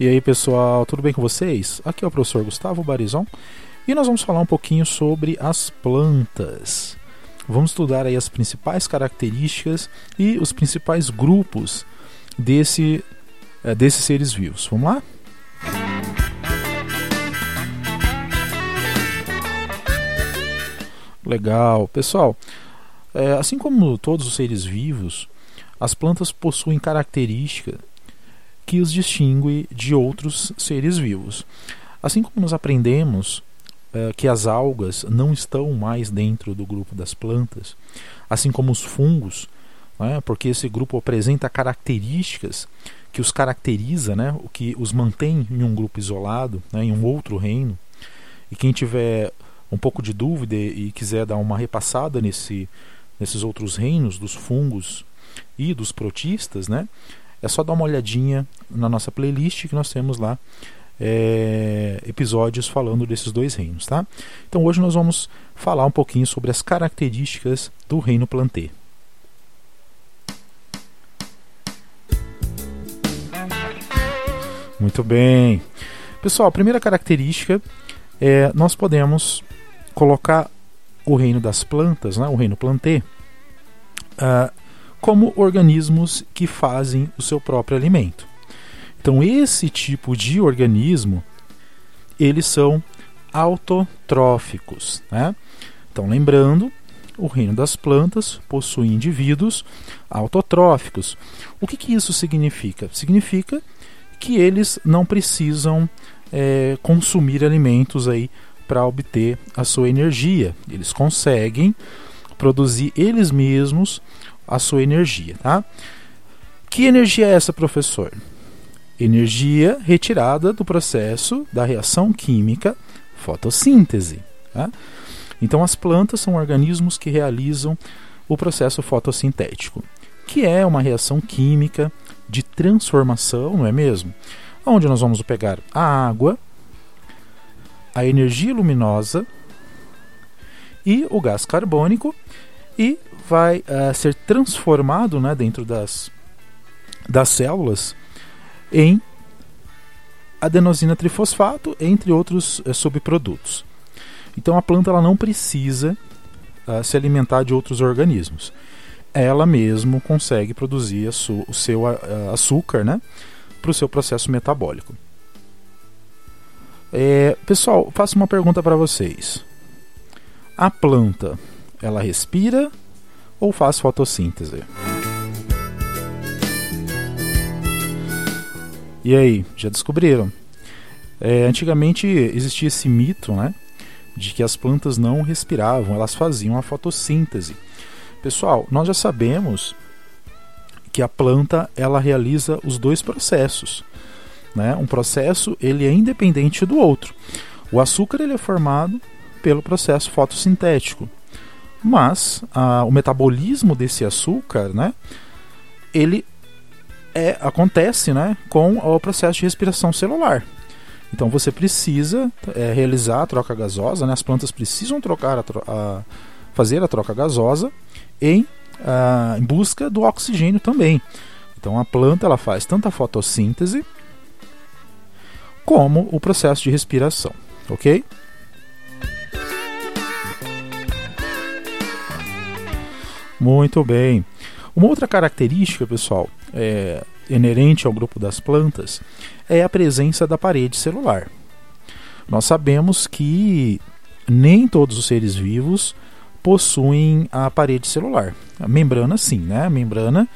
E aí pessoal, tudo bem com vocês? Aqui é o professor Gustavo Barizon e nós vamos falar um pouquinho sobre as plantas. Vamos estudar aí as principais características e os principais grupos desse, eh, desses seres vivos. Vamos lá? Legal, pessoal. é, assim como todos os seres vivos, as plantas possuem características que os distingue de outros seres vivos. Assim como nós aprendemos eh, que as algas não estão mais dentro do grupo das plantas, assim como os fungos, né, porque esse grupo apresenta características que os caracteriza, né, o que os mantém em um grupo isolado, né, em um outro reino. E quem tiver um pouco de dúvida e quiser dar uma repassada nesse, nesses outros reinos dos fungos e dos protistas, né, é só dar uma olhadinha na nossa playlist que nós temos lá é, episódios falando desses dois reinos, tá? Então hoje nós vamos falar um pouquinho sobre as características do reino plantê. Muito bem, pessoal. A primeira característica é nós podemos colocar o reino das plantas, né, o reino plantê, ah, como organismos que fazem o seu próprio alimento. Então, esse tipo de organismo, eles são autotróficos. Né? Então, lembrando, o reino das plantas possui indivíduos autotróficos. O que, que isso significa? Significa que eles não precisam é, consumir alimentos aí para obter a sua energia. Eles conseguem produzir eles mesmos a sua energia, tá? Que energia é essa, professor? Energia retirada do processo da reação química fotossíntese. Tá? Então, as plantas são organismos que realizam o processo fotossintético, que é uma reação química de transformação, não é mesmo? Onde nós vamos pegar a água, a energia luminosa e o gás carbônico e vai uh, ser transformado né, dentro das, das células em adenosina trifosfato, entre outros uh, subprodutos. Então a planta ela não precisa uh, se alimentar de outros organismos. Ela mesmo consegue produzir o seu açúcar né, para o seu processo metabólico. É, pessoal, faço uma pergunta para vocês. A planta, ela respira ou faz fotossíntese? E aí, já descobriram? É, antigamente existia esse mito, né, de que as plantas não respiravam, elas faziam a fotossíntese. Pessoal, nós já sabemos que a planta ela realiza os dois processos. Né? Um processo ele é independente do outro. O açúcar ele é formado pelo processo fotossintético, mas a, o metabolismo desse açúcar, né, ele é, acontece né, com o processo de respiração celular. Então você precisa é, realizar a troca gasosa, né, as plantas precisam trocar a, a, fazer a troca gasosa em, a, em busca do oxigênio também. Então a planta ela faz tanto a fotossíntese como o processo de respiração, ok? Muito bem. Uma outra característica, pessoal, é, inerente ao grupo das plantas é a presença da parede celular. Nós sabemos que nem todos os seres vivos possuem a parede celular. A membrana sim, né? A membrana,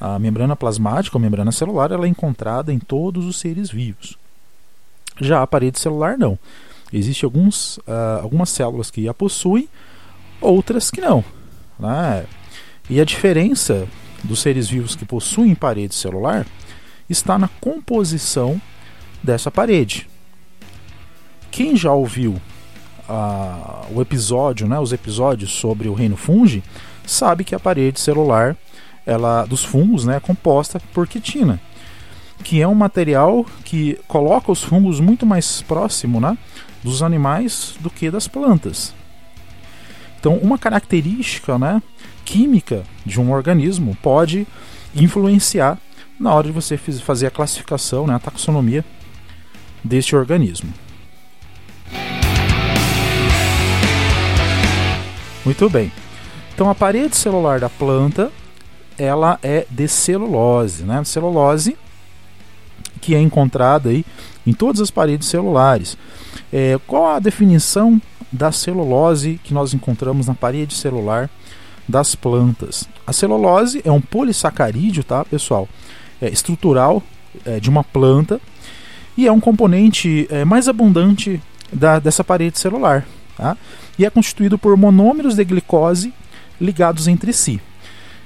a membrana plasmática, a membrana celular, ela é encontrada em todos os seres vivos. Já a parede celular não. Existem alguns, uh, algumas células que a possuem, outras que não. Né? E a diferença dos seres vivos que possuem parede celular está na composição dessa parede. Quem já ouviu uh, o episódio, né, os episódios sobre o reino fungi, sabe que a parede celular ela, dos fungos né, é composta por quitina, que é um material que coloca os fungos muito mais próximo né, dos animais do que das plantas. Então, uma característica né, química de um organismo pode influenciar na hora de você fazer a classificação, né, a taxonomia deste organismo. Muito bem. Então a parede celular da planta ela é de celulose, né? Celulose que é encontrada aí em todas as paredes celulares. É, qual a definição da celulose que nós encontramos na parede celular das plantas? A celulose é um polissacarídeo, tá, pessoal? É, estrutural é, de uma planta e é um componente é, mais abundante da, dessa parede celular. Tá? E é constituído por monômeros de glicose ligados entre si.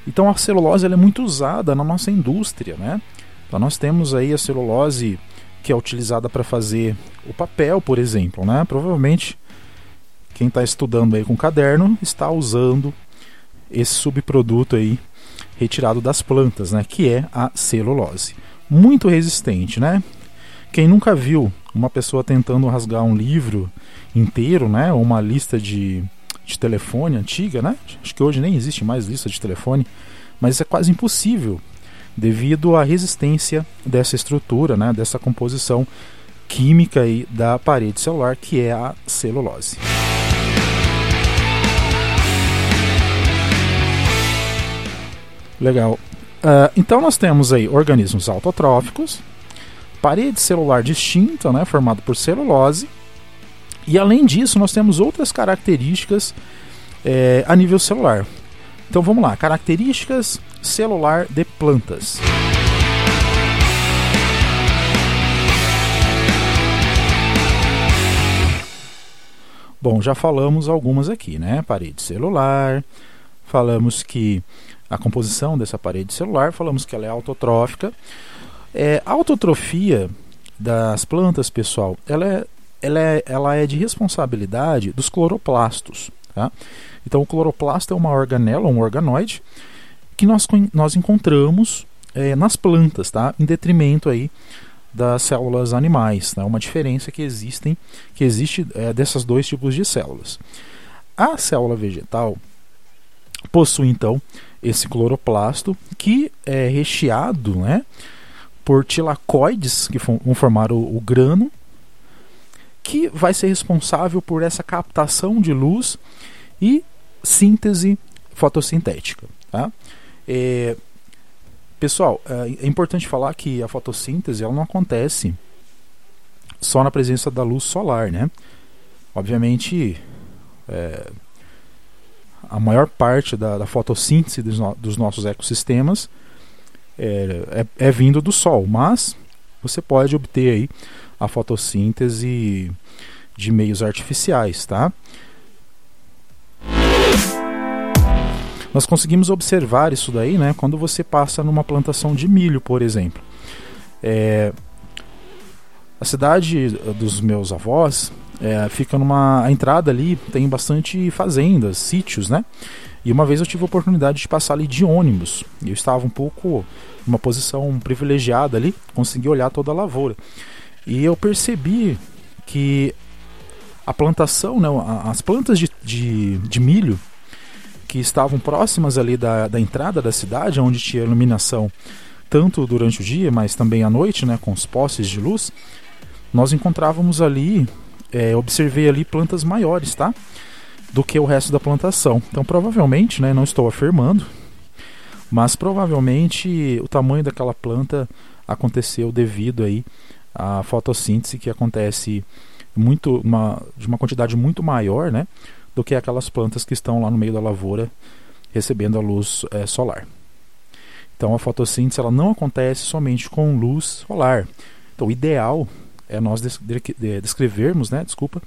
Então a celulose é muito usada na nossa indústria. Né? Então nós temos aí a celulose que é utilizada para fazer o papel, por exemplo. Né? Provavelmente quem está estudando aí com caderno está usando esse subproduto aí retirado das plantas, né? que é a celulose. Muito resistente, né? Quem nunca viu uma pessoa tentando rasgar um livro inteiro, né, ou uma lista de, de telefone antiga, né? Acho que hoje nem existe mais lista de telefone, mas é quase impossível devido à resistência dessa estrutura, né, dessa composição química aí da parede celular, que é a celulose. Legal. Uh, então nós temos aí organismos autotróficos, parede celular distinta, né, formada por celulose. E além disso, nós temos outras características é, a nível celular. Então vamos lá, características celular de plantas. Bom, já falamos algumas aqui, né? Parede celular, falamos que a composição dessa parede celular, falamos que ela é autotrófica. É, a autotrofia das plantas, pessoal, ela é, ela é, ela é de responsabilidade dos cloroplastos. Tá? Então, o cloroplasto é uma organela, um organoide, que nós, nós encontramos é, nas plantas, tá? em detrimento aí das células animais. Tá? Uma diferença que, existem, que existe é, dessas dois tipos de células. A célula vegetal possui, então, esse cloroplasto que é recheado, né? por tilacoides, que vão formar o, o grano, que vai ser responsável por essa captação de luz e síntese fotossintética. Tá? É, pessoal, é, é importante falar que a fotossíntese ela não acontece só na presença da luz solar, né? Obviamente, é, a maior parte da, da fotossíntese dos, no, dos, nossos ecossistemas é, é, é vindo do Sol, mas você pode obter aí a fotossíntese de meios artificiais, tá? Nós conseguimos observar isso daí, né, quando você passa numa plantação de milho, por exemplo. É, a cidade dos meus avós é, fica numa entrada ali tem bastante fazendas, sítios, né? E uma vez eu tive a oportunidade de passar ali de ônibus. Eu estava um pouco numa posição privilegiada ali, consegui olhar toda a lavoura. E eu percebi que a plantação, né, as plantas de, de, de milho que estavam próximas ali da, da entrada da cidade, onde tinha iluminação tanto durante o dia, mas também à noite, né, com os postes de luz, nós encontrávamos ali, é, observei ali plantas maiores, tá? do que o resto da plantação. Então, provavelmente, né, não estou afirmando, mas provavelmente o tamanho daquela planta aconteceu devido aí à fotossíntese que acontece muito uma, de uma quantidade muito maior, né, do que aquelas plantas que estão lá no meio da lavoura recebendo a luz é, solar. Então, a fotossíntese ela não acontece somente com luz solar. Então, o ideal é nós descrevermos, né, desculpa,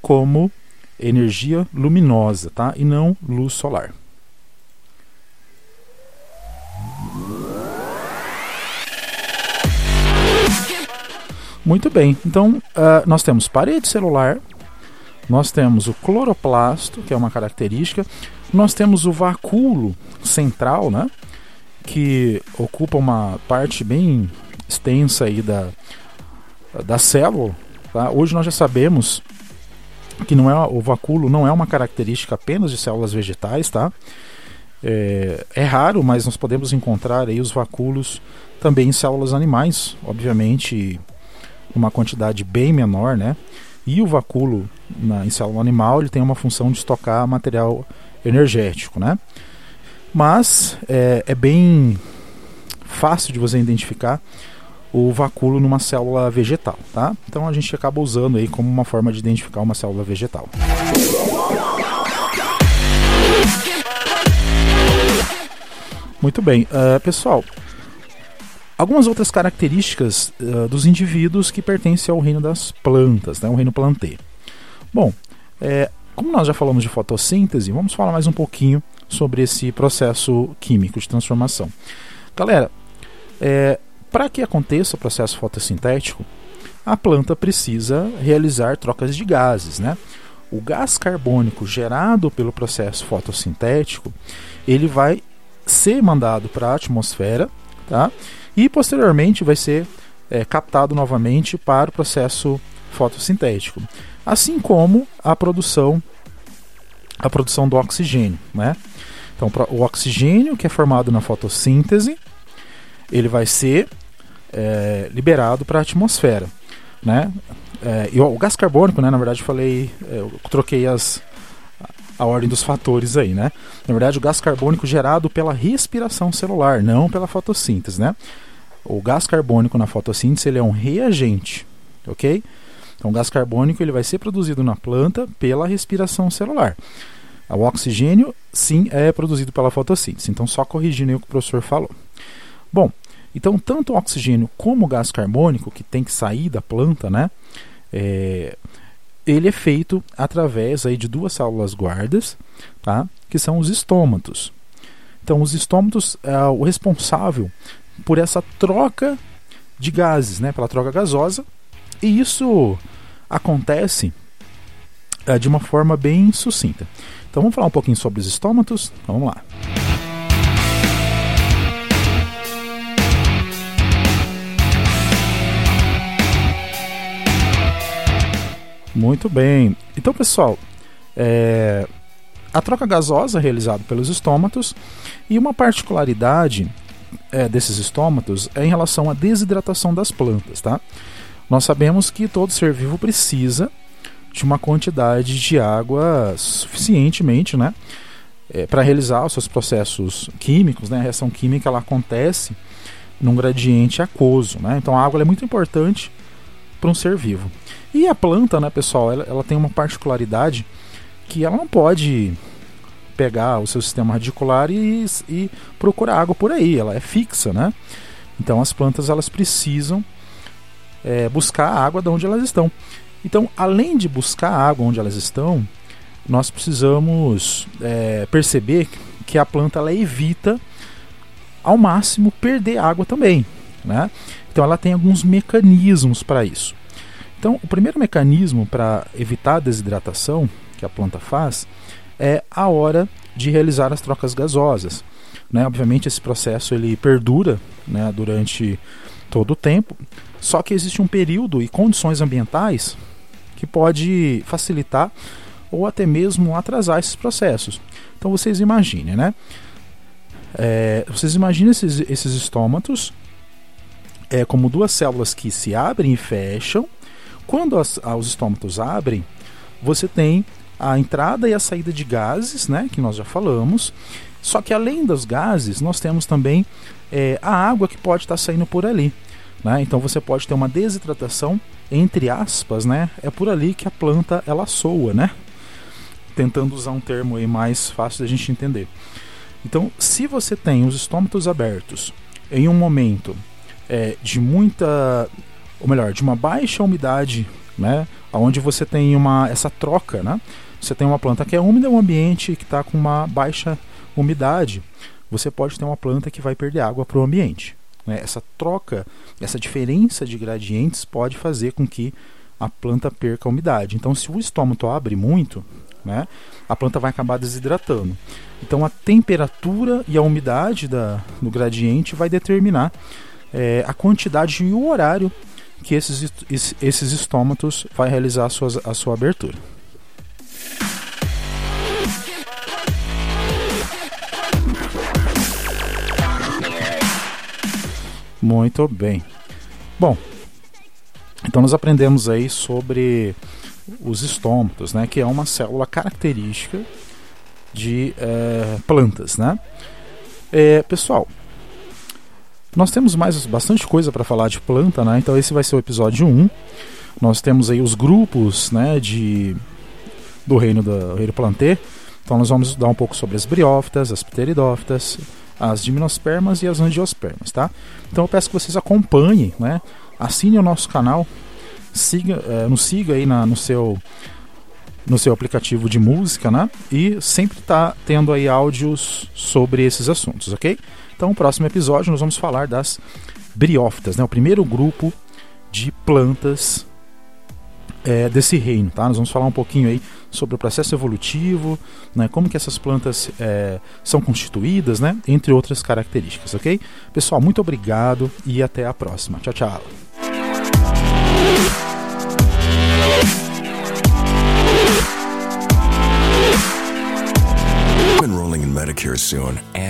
como energia luminosa, tá? E não luz solar. Muito bem, então uh, nós temos parede celular, nós temos o cloroplasto, que é uma característica, nós temos o vacúolo central, né, que ocupa uma parte bem extensa aí da, da célula. Tá? Hoje nós já sabemos que não é o vacúolo não é uma característica apenas de células vegetais, tá? É, é, raro, mas nós podemos encontrar aí os vacúolos também em células animais, obviamente uma quantidade bem menor, né? E o vacúolo na, em célula animal ele tem uma função de estocar material energético, né? Mas é, é bem fácil de você identificar o vacúolo numa célula vegetal, tá? Então a gente acaba usando aí como uma forma de identificar uma célula vegetal. Muito bem, uh, pessoal. Algumas outras características uh, dos indivíduos que pertencem ao reino das plantas, né, o reino plantê. Bom, é, como nós já falamos de fotossíntese, vamos falar mais um pouquinho sobre esse processo químico de transformação. Galera, é, para que aconteça o processo fotossintético, a planta precisa realizar trocas de gases, né? O gás carbônico gerado pelo processo fotossintético, ele vai ser mandado para a atmosfera, tá? E posteriormente vai ser é, captado novamente para o processo fotossintético, assim como a produção a produção do oxigênio, né? Então, o oxigênio que é formado na fotossíntese, ele vai ser é, liberado para a atmosfera, né? É, e o gás carbônico, né? Na verdade, eu falei, é, eu troquei as a ordem dos fatores aí, né? Na verdade, o gás carbônico gerado pela respiração celular, não pela fotossíntese, né? O gás carbônico na fotossíntese ele é um reagente, ok? Então, o gás carbônico ele vai ser produzido na planta pela respiração celular. O oxigênio, sim, é produzido pela fotossíntese. Então, só corrigindo o que o professor falou. Bom, então, tanto o oxigênio como o gás carbônico, que tem que sair da planta, né, é, ele é feito através aí de duas células guardas, tá, que são os estômatos. Então, os estômatos é o responsável por essa troca de gases, né, pela troca gasosa, e isso acontece é, de uma forma bem sucinta. Então, vamos falar um pouquinho sobre os estômatos? Então, vamos lá. Muito bem. Então, pessoal, é, a troca gasosa é realizada pelos estômatos e uma particularidade é, desses estômatos é em relação à desidratação das plantas, tá? Nós sabemos que todo ser vivo precisa de uma quantidade de água suficientemente, né, é, para realizar os seus processos químicos, né? A reação química ela acontece num gradiente aquoso, né? Então a água é muito importante para um ser vivo. E a planta, né, pessoal, ela, ela tem uma particularidade que ela não pode pegar o seu sistema radicular e, e procurar água por aí, ela é fixa, né? Então as plantas elas precisam é, buscar água de onde elas estão. Então, além de buscar água onde elas estão, nós precisamos é, perceber que a planta ela evita ao máximo perder água também, né? Então ela tem alguns mecanismos para isso. Então, o primeiro mecanismo para evitar a desidratação que a planta faz é a hora de realizar as trocas gasosas. Né? Obviamente, esse processo ele perdura né, durante todo o tempo, só que existe um período e condições ambientais que pode facilitar ou até mesmo atrasar esses processos. Então, vocês imaginem, né? É, vocês imaginem esses, esses estômatos é, como duas células que se abrem e fecham quando as, ah, os estômatos abrem, você tem a entrada e a saída de gases, né, que nós já falamos. Só que além dos gases, nós temos também é, a água que pode estar saindo por ali. Né? Então você pode ter uma desidratação, entre aspas, né? É por ali que a planta ela soa, né? Tentando usar um termo aí mais fácil da gente entender. Então, se você tem os estômatos abertos em um momento é, de muita ou melhor, de uma baixa umidade, né, onde você tem uma essa troca, né? Você tem uma planta que é úmida, um ambiente que está com uma baixa umidade. Você pode ter uma planta que vai perder água para o ambiente. Né? Essa troca, essa diferença de gradientes pode fazer com que a planta perca a umidade. Então, se o estômago abre muito, né, a planta vai acabar desidratando. Então, a temperatura e a umidade da, do gradiente vai determinar é, a quantidade e o horário que esses, esses estômatos vai realizar a sua, a sua abertura. Muito bem. Bom, então nós aprendemos aí sobre os estômatos, né, que é uma célula característica de é, plantas, né? É, pessoal, nós temos mais bastante coisa para falar de planta, né? Então esse vai ser o episódio 1. Nós temos aí os grupos, né, de do reino do reino plantê. Então nós vamos estudar um pouco sobre as briófitas, as pteridófitas, as gimnospermas e as angiospermas, tá? Então eu peço que vocês acompanhem, né? Assine o nosso canal, siga, é, nos siga aí na, no seu no seu aplicativo de música, né? E sempre tá tendo aí áudios sobre esses assuntos, ok? Então, no próximo episódio nós vamos falar das briófitas, né? O primeiro grupo de plantas é, desse reino, tá? Nós vamos falar um pouquinho aí sobre o processo evolutivo, né? Como que essas plantas é, são constituídas, né? Entre outras características, ok? Pessoal, muito obrigado e até a próxima. Tchau, tchau. enrolling in Medicare soon, and